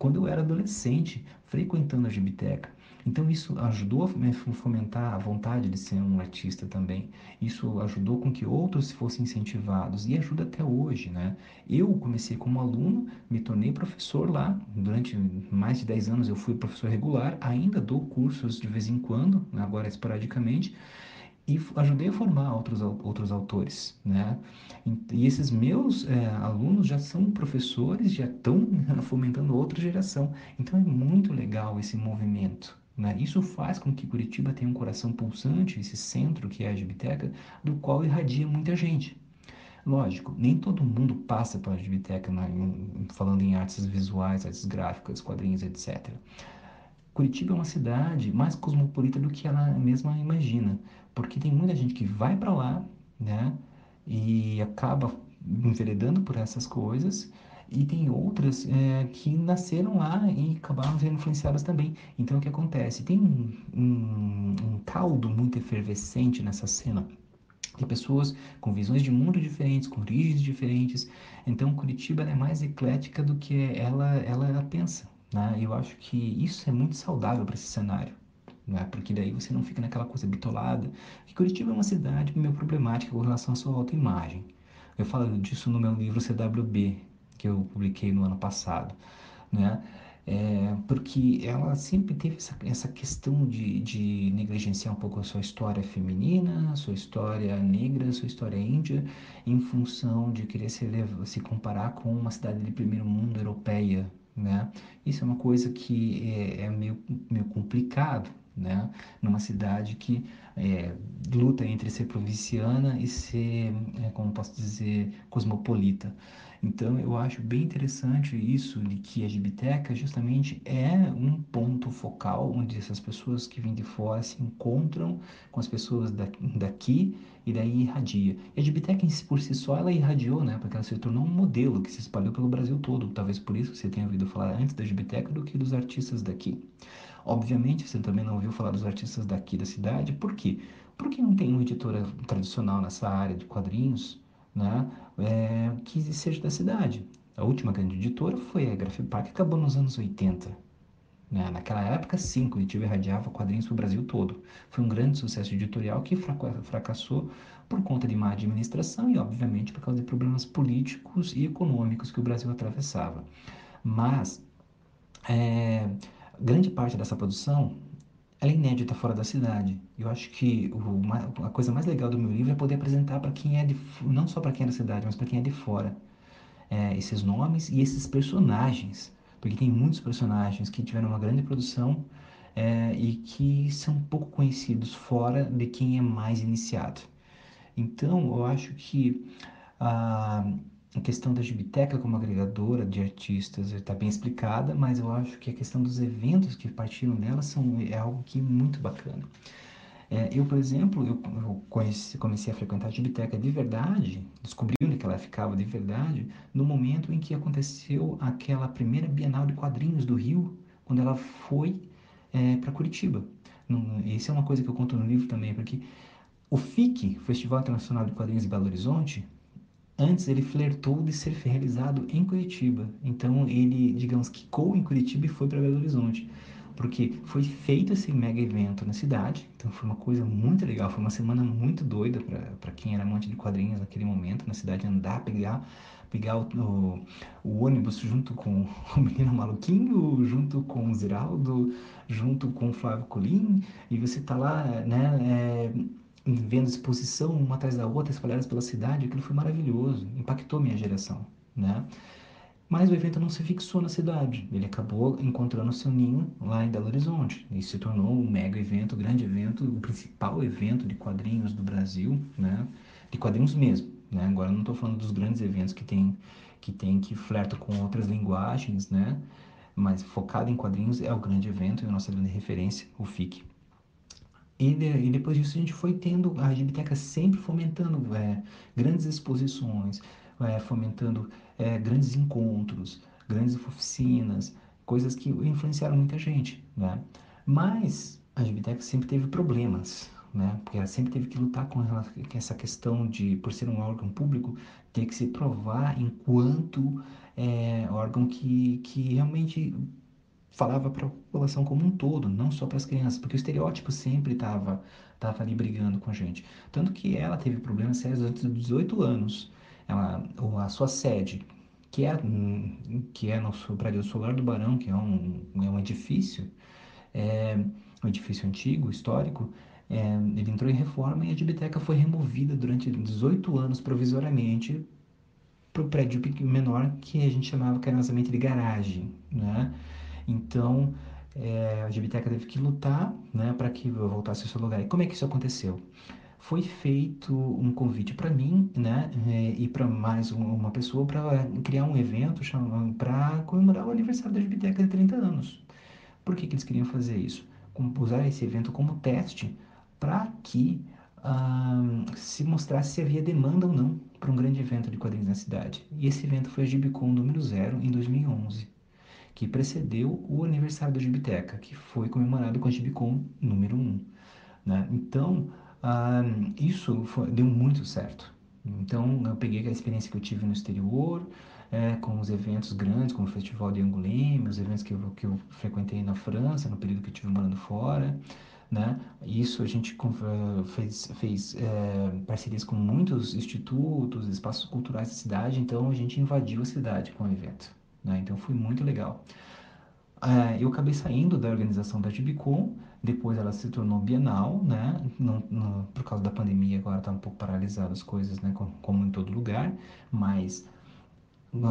quando eu era adolescente, frequentando a Gibiteca. Então isso ajudou a fomentar a vontade de ser um artista também. Isso ajudou com que outros fossem incentivados e ajuda até hoje, né? Eu comecei como aluno, me tornei professor lá. Durante mais de 10 anos eu fui professor regular, ainda dou cursos de vez em quando, agora esporadicamente e ajudei a formar outros, outros autores, né? E esses meus é, alunos já são professores, já estão fomentando outra geração. Então é muito legal esse movimento. Né? Isso faz com que Curitiba tenha um coração pulsante, esse centro que é a Gibiteca, do qual irradia muita gente. Lógico, nem todo mundo passa pela Gibiteca né? falando em artes visuais, artes gráficas, quadrinhos, etc. Curitiba é uma cidade mais cosmopolita do que ela mesma imagina porque tem muita gente que vai para lá, né, e acaba enveredando por essas coisas, e tem outras é, que nasceram lá e acabaram sendo influenciadas também. Então, o que acontece? Tem um, um, um caldo muito efervescente nessa cena Tem pessoas com visões de mundo diferentes, com origens diferentes. Então, Curitiba é mais eclética do que ela, ela, ela pensa. Né? Eu acho que isso é muito saudável para esse cenário. Né? Porque daí você não fica naquela coisa bitolada. Que Curitiba é uma cidade meio problemática com relação à sua autoimagem. Eu falo disso no meu livro CWB, que eu publiquei no ano passado. Né? É, porque ela sempre teve essa, essa questão de, de negligenciar um pouco a sua história feminina, sua história negra, sua história índia, em função de querer se, se comparar com uma cidade de primeiro mundo europeia, né? Isso é uma coisa que é, é meio, meio complicado, né? Numa cidade que é, luta entre ser provinciana e ser, é, como posso dizer, cosmopolita. Então eu acho bem interessante isso de que a Gibiteca justamente é um ponto focal onde essas pessoas que vêm de fora se encontram com as pessoas daqui e daí irradia. E a Gibiteca por si só ela irradiou, né? Porque ela se tornou um modelo que se espalhou pelo Brasil todo. Talvez por isso você tenha ouvido falar antes da Gibiteca do que dos artistas daqui. Obviamente você também não ouviu falar dos artistas daqui da cidade. Por quê? Porque não tem uma editora tradicional nessa área de quadrinhos né, é, que seja da cidade. A última grande editora foi a Grafipar, que acabou nos anos 80. Né? Naquela época, sim, Curitiba irradiava quadrinhos para o Brasil todo. Foi um grande sucesso editorial que fracassou por conta de má administração e, obviamente, por causa de problemas políticos e econômicos que o Brasil atravessava. Mas, é, grande parte dessa produção ela é inédita fora da cidade. Eu acho que o, a coisa mais legal do meu livro é poder apresentar para quem é de, não só para quem é da cidade, mas para quem é de fora, é, esses nomes e esses personagens, porque tem muitos personagens que tiveram uma grande produção é, e que são pouco conhecidos fora de quem é mais iniciado. Então, eu acho que ah, a questão da Gibiteca como agregadora de artistas está bem explicada, mas eu acho que a questão dos eventos que partiram dela são, é algo que é muito bacana. É, eu, por exemplo, eu, eu conheci, comecei a frequentar a Gibiteca de verdade, descobri onde ela ficava de verdade, no momento em que aconteceu aquela primeira Bienal de Quadrinhos do Rio, quando ela foi é, para Curitiba. Isso é uma coisa que eu conto no livro também, porque o FIC, Festival Internacional de Quadrinhos de Belo Horizonte, Antes ele flertou de ser realizado em Curitiba. Então ele, digamos, quicou em Curitiba e foi para Belo Horizonte. Porque foi feito esse mega evento na cidade. Então foi uma coisa muito legal. Foi uma semana muito doida para quem era amante de quadrinhos naquele momento. Na cidade andar, pegar, pegar o, o, o ônibus junto com o Menino Maluquinho, junto com o Ziraldo, junto com o Flávio Colim. E você tá lá, né? É, vendo exposição uma atrás da outra espalhadas pela cidade, aquilo foi maravilhoso, impactou minha geração, né? Mas o evento não se fixou na cidade, ele acabou encontrando seu ninho lá em Belo Horizonte e se tornou um mega evento, um grande evento, o principal evento de quadrinhos do Brasil, né? De quadrinhos mesmo, né? Agora não estou falando dos grandes eventos que tem que tem que flerta com outras linguagens, né? Mas focado em quadrinhos é o grande evento e a nossa grande referência, o FIC. E, de, e, depois disso a gente foi tendo a biblioteca sempre fomentando é, grandes exposições, é, fomentando é, grandes encontros, grandes oficinas, coisas que influenciaram muita gente, né? Mas a biblioteca sempre teve problemas, né? Porque ela sempre teve que lutar com essa questão de, por ser um órgão público, ter que se provar enquanto é, órgão que, que realmente falava para a população como um todo, não só para as crianças, porque o estereótipo sempre estava tava ali brigando com a gente. Tanto que ela teve problemas sérios antes dos 18 anos. Ela, a sua sede, que é, que é no prédio Solar do Barão, que é um, é um edifício, é, um edifício antigo, histórico, é, ele entrou em reforma e a biblioteca foi removida durante 18 anos provisoriamente para o prédio menor que a gente chamava carinhosamente de garagem, né? Então, é, a Gibiteca teve que lutar né, para que eu voltasse ao seu lugar. E como é que isso aconteceu? Foi feito um convite para mim né, é, e para mais uma pessoa para criar um evento para comemorar o aniversário da Gibiteca de 30 anos. Por que, que eles queriam fazer isso? Usar esse evento como teste para que se mostrasse se havia demanda ou não para um grande evento de quadrinhos na cidade. E esse evento foi a Gibicon número zero em 2011 que precedeu o aniversário da Gibiteca, que foi comemorado com a Gibicon número 1. Né? Então, ah, isso foi, deu muito certo. Então, eu peguei a experiência que eu tive no exterior, é, com os eventos grandes, como o Festival de Angoulême, os eventos que eu, que eu frequentei na França, no período que eu estive morando fora, né? Isso a gente eh, fez, fez é, parcerias com muitos institutos, espaços culturais da cidade, então a gente invadiu a cidade com o evento, né? Então foi muito legal. É, eu acabei saindo da organização da Gibicon, depois ela se tornou bienal, né? Por causa da pandemia, agora está um pouco paralisado as coisas, né? Como, como, em todo lugar, mas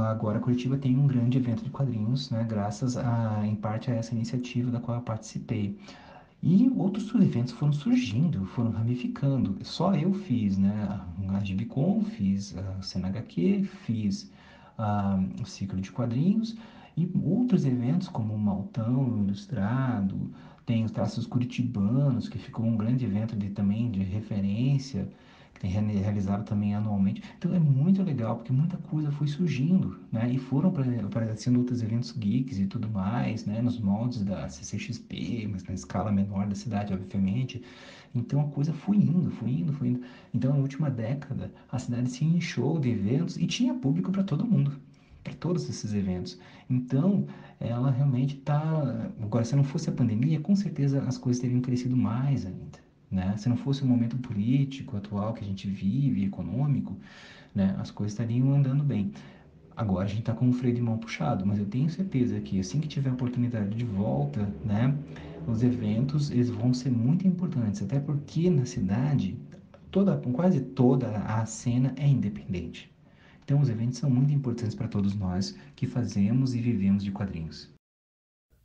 agora Curitiba tem um grande evento de quadrinhos, né? Graças a, em parte a essa iniciativa da qual eu participei. E outros eventos foram surgindo, foram ramificando. Só eu fiz, né? A Gibicon, fiz a CNHQ, fiz a, o ciclo de quadrinhos e outros eventos como o Maltão Ilustrado, tem os traços curitibanos, que ficou um grande evento de, também de referência que tem realizado também anualmente. Então é muito legal, porque muita coisa foi surgindo, né? E foram aparecendo outros eventos geeks e tudo mais, né? Nos moldes da CCXP, mas na escala menor da cidade, obviamente. Então a coisa foi indo, foi indo, foi indo. Então na última década a cidade se encheu de eventos e tinha público para todo mundo para todos esses eventos. Então, ela realmente está. Agora, se não fosse a pandemia, com certeza as coisas teriam crescido mais ainda. Né? Se não fosse o momento político atual que a gente vive, econômico, né, as coisas estariam andando bem. Agora a gente está com o freio de mão puxado, mas eu tenho certeza que assim que tiver oportunidade de volta, né, os eventos eles vão ser muito importantes, até porque na cidade toda, quase toda a cena é independente. Então os eventos são muito importantes para todos nós que fazemos e vivemos de quadrinhos.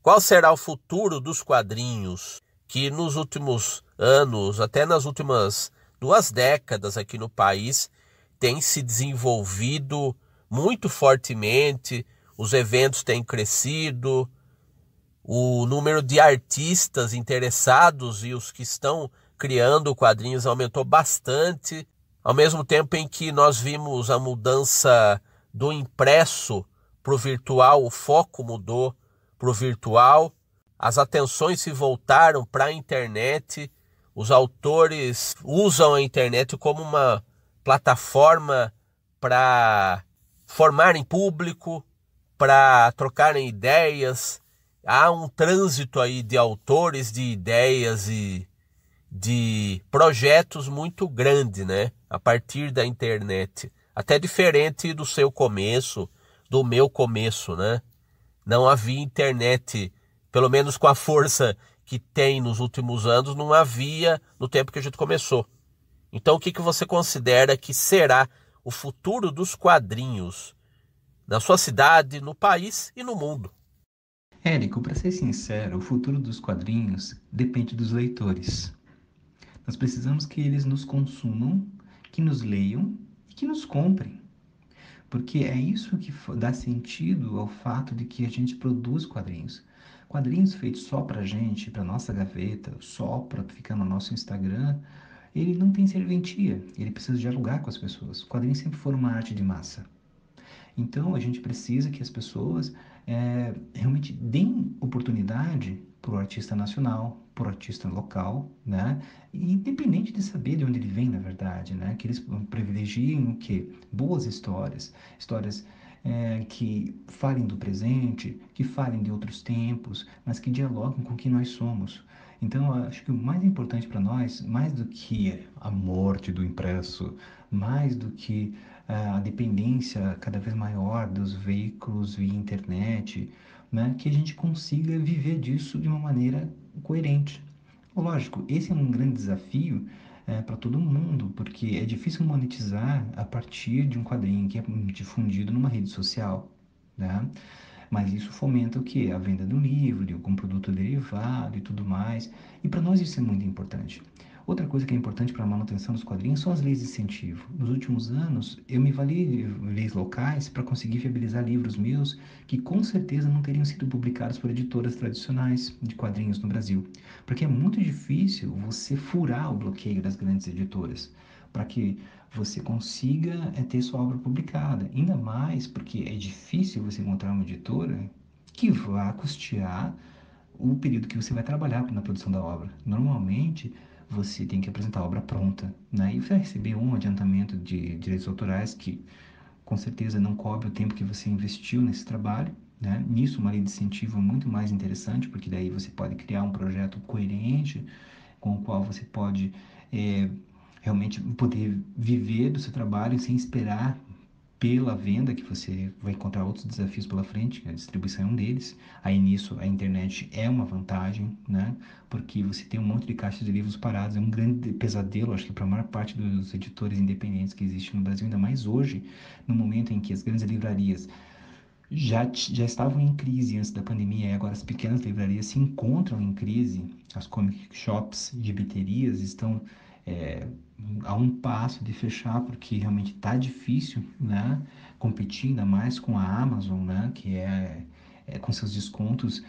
Qual será o futuro dos quadrinhos? que nos últimos anos, até nas últimas duas décadas aqui no país, tem se desenvolvido muito fortemente, os eventos têm crescido, o número de artistas interessados e os que estão criando quadrinhos aumentou bastante, ao mesmo tempo em que nós vimos a mudança do impresso para o virtual, o foco mudou para o virtual as atenções se voltaram para a internet, os autores usam a internet como uma plataforma para formarem público, para trocarem ideias. Há um trânsito aí de autores, de ideias e de projetos muito grande, né? A partir da internet. Até diferente do seu começo, do meu começo, né? Não havia internet pelo menos com a força que tem nos últimos anos, não havia no tempo que a gente começou. Então, o que, que você considera que será o futuro dos quadrinhos na sua cidade, no país e no mundo? Érico, para ser sincero, o futuro dos quadrinhos depende dos leitores. Nós precisamos que eles nos consumam, que nos leiam e que nos comprem. Porque é isso que dá sentido ao fato de que a gente produz quadrinhos. Quadrinhos feitos só pra gente, pra nossa gaveta, só pra ficar no nosso Instagram, ele não tem serventia, ele precisa dialogar com as pessoas. Quadrinhos sempre foram uma arte de massa. Então a gente precisa que as pessoas é, realmente deem oportunidade para o artista nacional, para o artista local, né? Independente de saber de onde ele vem, na verdade, né? Que eles privilegiem o quê? Boas histórias, histórias é, que falem do presente, que falem de outros tempos, mas que dialoguem com o que nós somos. Então, acho que o mais importante para nós, mais do que a morte do impresso, mais do que a dependência cada vez maior dos veículos via internet, né, que a gente consiga viver disso de uma maneira coerente. Lógico, esse é um grande desafio é, para todo mundo, porque é difícil monetizar a partir de um quadrinho que é difundido numa rede social, né? Mas isso fomenta o que? A venda do livro, de algum produto derivado e tudo mais. E para nós isso é muito importante. Outra coisa que é importante para a manutenção dos quadrinhos são as leis de incentivo. Nos últimos anos, eu me vali leis locais para conseguir viabilizar livros meus que com certeza não teriam sido publicados por editoras tradicionais de quadrinhos no Brasil. Porque é muito difícil você furar o bloqueio das grandes editoras para que você consiga é, ter sua obra publicada. Ainda mais porque é difícil você encontrar uma editora que vá custear o período que você vai trabalhar na produção da obra. Normalmente, você tem que apresentar a obra pronta, né? E vai receber um adiantamento de direitos autorais que com certeza não cobre o tempo que você investiu nesse trabalho, né? Nisso, uma lei de incentivo é muito mais interessante, porque daí você pode criar um projeto coerente com o qual você pode é, realmente poder viver do seu trabalho sem esperar pela venda, que você vai encontrar outros desafios pela frente, a distribuição é um deles. Aí nisso a internet é uma vantagem, né? Porque você tem um monte de caixas de livros parados, é um grande pesadelo, acho que para a maior parte dos editores independentes que existem no Brasil, ainda mais hoje, no momento em que as grandes livrarias já, já estavam em crise antes da pandemia, e agora as pequenas livrarias se encontram em crise, as comic shops de estão é, a um passo de fechar, porque realmente está difícil, né? Competir ainda mais com a Amazon, né? Que é, é com seus descontos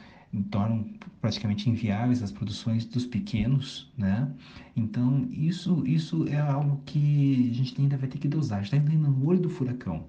tornam praticamente inviáveis as produções dos pequenos, né? Então isso isso é algo que a gente ainda vai ter que dosar. Está entrando no olho do furacão,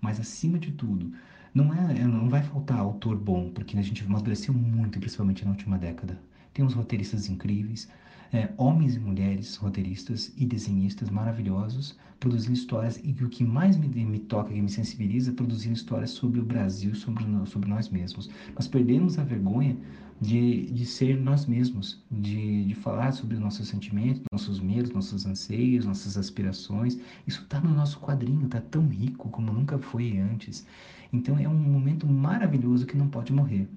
mas acima de tudo não é não vai faltar autor bom, porque a gente amadureceu muito, principalmente na última década. Tem uns roteiristas incríveis, é, homens e mulheres roteiristas e desenhistas maravilhosos produzindo histórias e o que mais me, me toca e me sensibiliza é produzindo histórias sobre o Brasil, sobre, sobre nós mesmos. Nós perdemos a vergonha de, de ser nós mesmos, de, de falar sobre os nossos sentimentos, nossos medos, nossos anseios, nossas aspirações. Isso está no nosso quadrinho, está tão rico como nunca foi antes. Então é um momento maravilhoso que não pode morrer.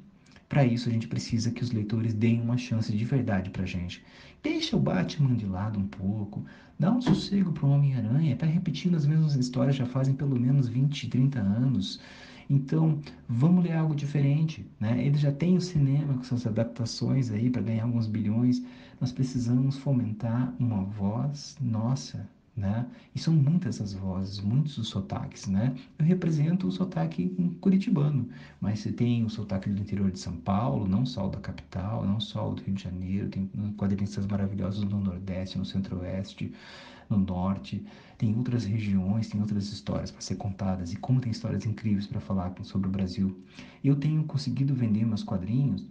Para isso, a gente precisa que os leitores deem uma chance de verdade para gente. Deixa o Batman de lado um pouco, dá um sossego para o Homem-Aranha, está repetindo as mesmas histórias já fazem pelo menos 20, 30 anos. Então, vamos ler algo diferente, né? Ele já tem o cinema com suas adaptações aí para ganhar alguns bilhões. Nós precisamos fomentar uma voz nossa, né? E são muitas as vozes, muitos os sotaques, né? Eu represento o sotaque curitibano, mas você tem o sotaque do interior de São Paulo, não só o da capital, não só o do Rio de Janeiro, tem quadrinistas maravilhosos no Nordeste, no Centro-Oeste, no Norte, tem outras regiões, tem outras histórias para ser contadas, e como tem histórias incríveis para falar sobre o Brasil. Eu tenho conseguido vender meus quadrinhos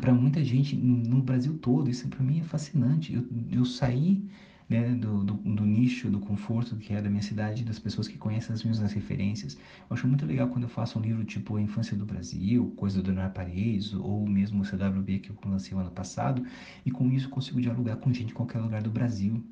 para muita gente no Brasil todo, isso para mim é fascinante. Eu, eu saí né, do, do, do, nicho, do conforto que é da minha cidade, das pessoas que conhecem as minhas referências. Eu acho muito legal quando eu faço um livro tipo A Infância do Brasil, Coisa do Leonardo Paredes, ou mesmo o CWB que eu lancei o ano passado, e com isso consigo dialogar com gente em qualquer lugar do Brasil.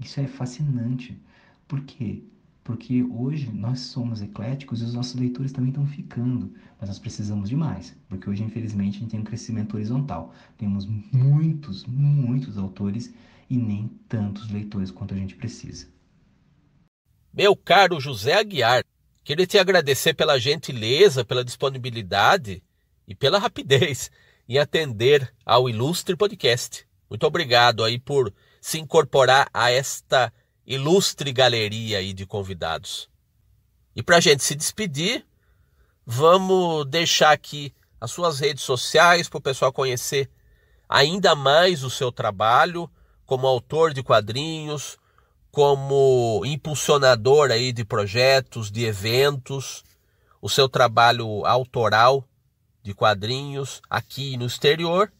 Isso é fascinante. Por quê? Porque hoje nós somos ecléticos e os nossos leitores também estão ficando, mas nós precisamos de mais, porque hoje infelizmente a gente tem um crescimento horizontal. Temos muitos, muitos autores e nem tantos leitores quanto a gente precisa. Meu caro José Aguiar, queria te agradecer pela gentileza, pela disponibilidade e pela rapidez em atender ao Ilustre Podcast. Muito obrigado aí por se incorporar a esta ilustre galeria aí de convidados. E para a gente se despedir, vamos deixar aqui as suas redes sociais para o pessoal conhecer ainda mais o seu trabalho como autor de quadrinhos, como impulsionador aí de projetos, de eventos, o seu trabalho autoral de quadrinhos aqui no exterior.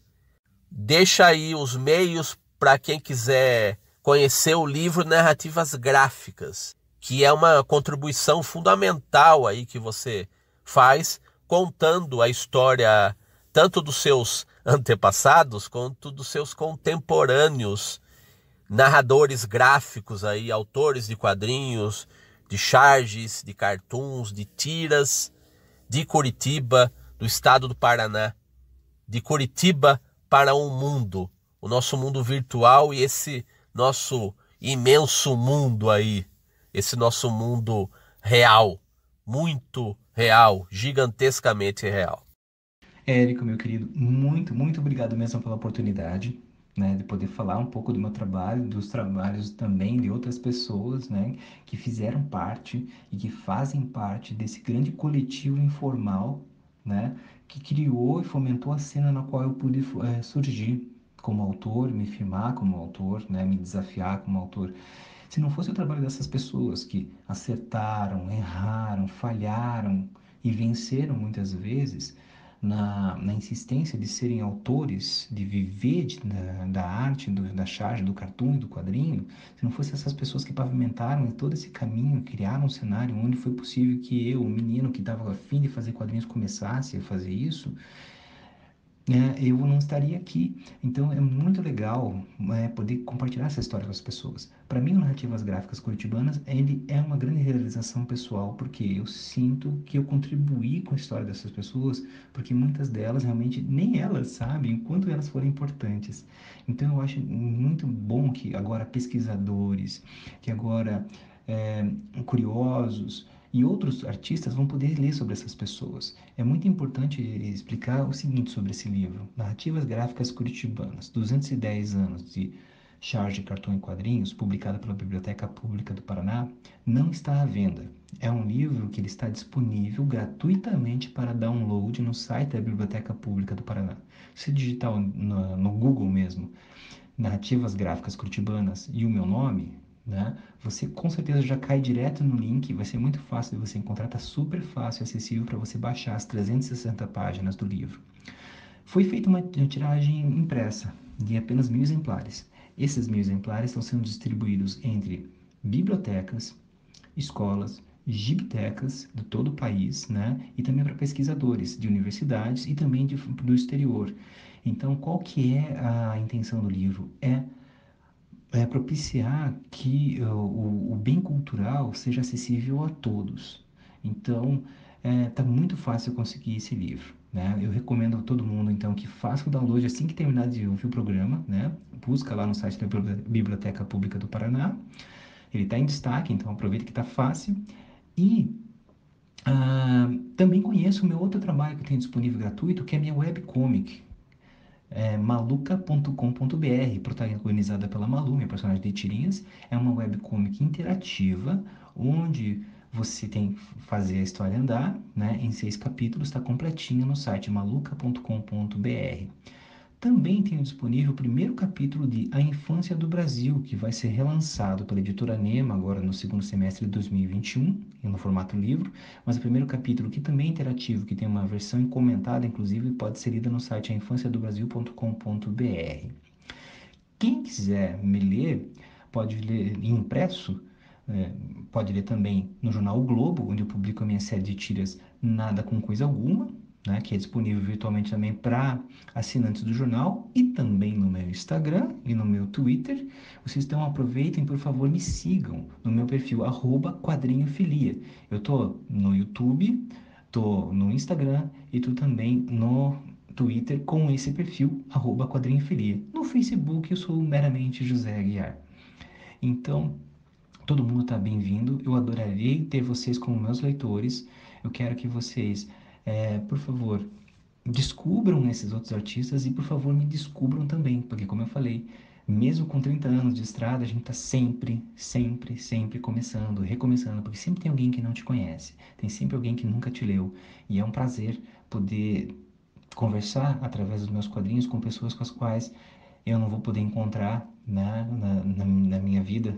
Deixa aí os meios para quem quiser conhecer o livro Narrativas Gráficas, que é uma contribuição fundamental aí que você faz contando a história tanto dos seus antepassados quanto dos seus contemporâneos, narradores gráficos aí, autores de quadrinhos, de charges, de cartoons, de tiras, de Curitiba, do estado do Paraná, de Curitiba para o um mundo, o nosso mundo virtual e esse nosso imenso mundo aí, esse nosso mundo real, muito real, gigantescamente real. Érico, meu querido, muito, muito obrigado mesmo pela oportunidade, né, de poder falar um pouco do meu trabalho, dos trabalhos também de outras pessoas, né, que fizeram parte e que fazem parte desse grande coletivo informal, né, que criou e fomentou a cena na qual eu pude é, surgir como autor, me firmar como autor, né, me desafiar como autor. Se não fosse o trabalho dessas pessoas que acertaram, erraram, falharam e venceram muitas vezes, na, na insistência de serem autores, de viver de, da, da, arte, do, da charge, do cartoon e do quadrinho, se não fosse essas pessoas que pavimentaram todo esse caminho, criaram um cenário onde foi possível que eu, o menino que estava afim de fazer quadrinhos, começasse a fazer isso, é, eu não estaria aqui. Então é muito legal é, poder compartilhar essa história com as pessoas. Para mim, o Narrativas Gráficas Curitibanas ele é uma grande realização pessoal, porque eu sinto que eu contribuí com a história dessas pessoas, porque muitas delas realmente nem elas sabem o quanto elas foram importantes. Então eu acho muito bom que agora pesquisadores, que agora é, curiosos, e outros artistas vão poder ler sobre essas pessoas. É muito importante explicar o seguinte sobre esse livro: Narrativas Gráficas Curitibanas, 210 anos de charge, cartão e quadrinhos, publicado pela Biblioteca Pública do Paraná, não está à venda. É um livro que ele está disponível gratuitamente para download no site da Biblioteca Pública do Paraná. Se digitar no, no Google mesmo, Narrativas Gráficas Curitibanas e o meu nome, né? Você com certeza já cai direto no link, vai ser muito fácil de você encontrar, tá super fácil acessível para você baixar as 360 páginas do livro. Foi feita uma tiragem impressa de apenas mil exemplares. Esses mil exemplares estão sendo distribuídos entre bibliotecas, escolas, gibitecas de todo o país, né? E também para pesquisadores de universidades e também de, do exterior. Então, qual que é a intenção do livro? É é, propiciar que uh, o, o, bem cultural seja acessível a todos. Então, está é, tá muito fácil conseguir esse livro. Né? Eu recomendo a todo mundo, então, que faça o download assim que terminar de ouvir o programa. Né? Busca lá no site da Biblioteca Pública do Paraná. Ele está em destaque, então aproveita que está fácil. E uh, também conheço o meu outro trabalho que eu tenho disponível gratuito, que é a minha webcomic é, maluca.com.br, protagonizada pela Malu, minha personagem de tirinhas. É uma webcomic interativa, onde você tem que fazer a história andar, né? Em seis capítulos, está completinha no site maluca.com.br. Também tenho disponível o primeiro capítulo de A Infância do Brasil, que vai ser relançado pela editora Nema agora no segundo semestre de 2021, no formato livro, mas o primeiro capítulo, que também é interativo, que tem uma versão comentada, inclusive, pode ser lida no site ainfanciadobrasil.com.br. Quem quiser me ler, pode ler em impresso, é, pode ler também no jornal o Globo, onde eu publico a minha série de tiras Nada com Coisa Alguma, né, que é disponível virtualmente também para assinantes do jornal e também no meu Instagram e no meu Twitter. Vocês então aproveitem, por favor, me sigam no meu perfil quadrinhofilia. Eu tô no YouTube, tô no Instagram e tô também no Twitter com esse perfil quadrinhofilia. No Facebook eu sou meramente José Aguiar. Então, todo mundo está bem-vindo. Eu adoraria ter vocês como meus leitores. Eu quero que vocês é, por favor, descubram esses outros artistas e, por favor, me descubram também, porque, como eu falei, mesmo com 30 anos de estrada, a gente está sempre, sempre, sempre começando, recomeçando, porque sempre tem alguém que não te conhece, tem sempre alguém que nunca te leu, e é um prazer poder conversar através dos meus quadrinhos com pessoas com as quais eu não vou poder encontrar né, na, na, na minha vida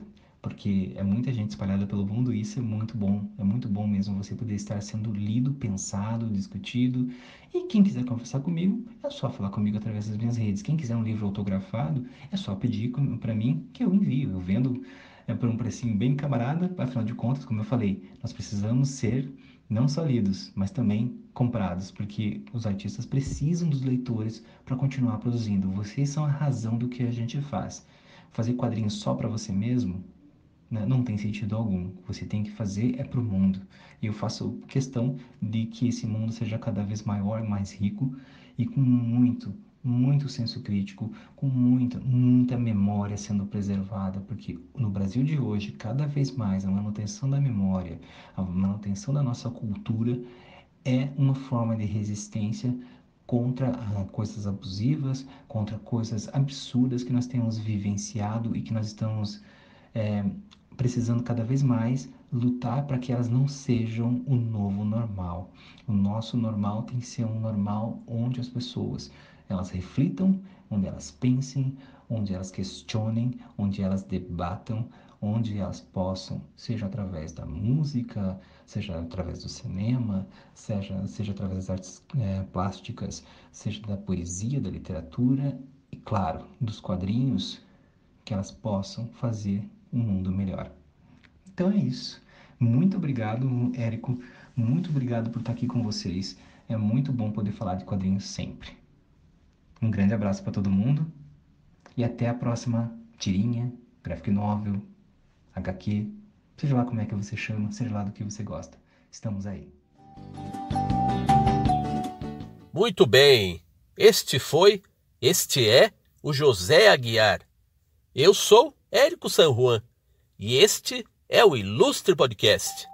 porque é muita gente espalhada pelo mundo e isso é muito bom. É muito bom mesmo você poder estar sendo lido, pensado, discutido. E quem quiser conversar comigo, é só falar comigo através das minhas redes. Quem quiser um livro autografado, é só pedir para mim que eu envio. Eu vendo é, por um precinho bem camarada, afinal de contas, como eu falei, nós precisamos ser não só lidos, mas também comprados, porque os artistas precisam dos leitores para continuar produzindo. Vocês são a razão do que a gente faz. Fazer quadrinhos só para você mesmo né? não tem sentido algum. Você tem que fazer é para o mundo. E eu faço questão de que esse mundo seja cada vez maior, mais rico e com muito, muito senso crítico, com muita, muita memória sendo preservada, porque no Brasil de hoje, cada vez mais a manutenção da memória, a manutenção da nossa cultura é uma forma de resistência contra ah, coisas abusivas, contra coisas absurdas que nós temos vivenciado e que nós estamos é, precisando cada vez mais lutar para que elas não sejam o novo normal. O nosso normal tem que ser um normal onde as pessoas elas reflitam, onde elas pensem, onde elas questionem, onde elas debatam, onde elas possam, seja através da música, seja através do cinema, seja, seja através das artes é, plásticas, seja da poesia, da literatura e, claro, dos quadrinhos, que elas possam fazer um mundo melhor. Então é isso. Muito obrigado, Érico. Muito obrigado por estar aqui com vocês. É muito bom poder falar de quadrinhos sempre. Um grande abraço para todo mundo e até a próxima tirinha, graphic novel, HQ, seja lá como é que você chama, seja lá do que você gosta. Estamos aí. Muito bem. Este foi, este é o José Aguiar. Eu sou Érico San Juan e este é o Ilustre Podcast.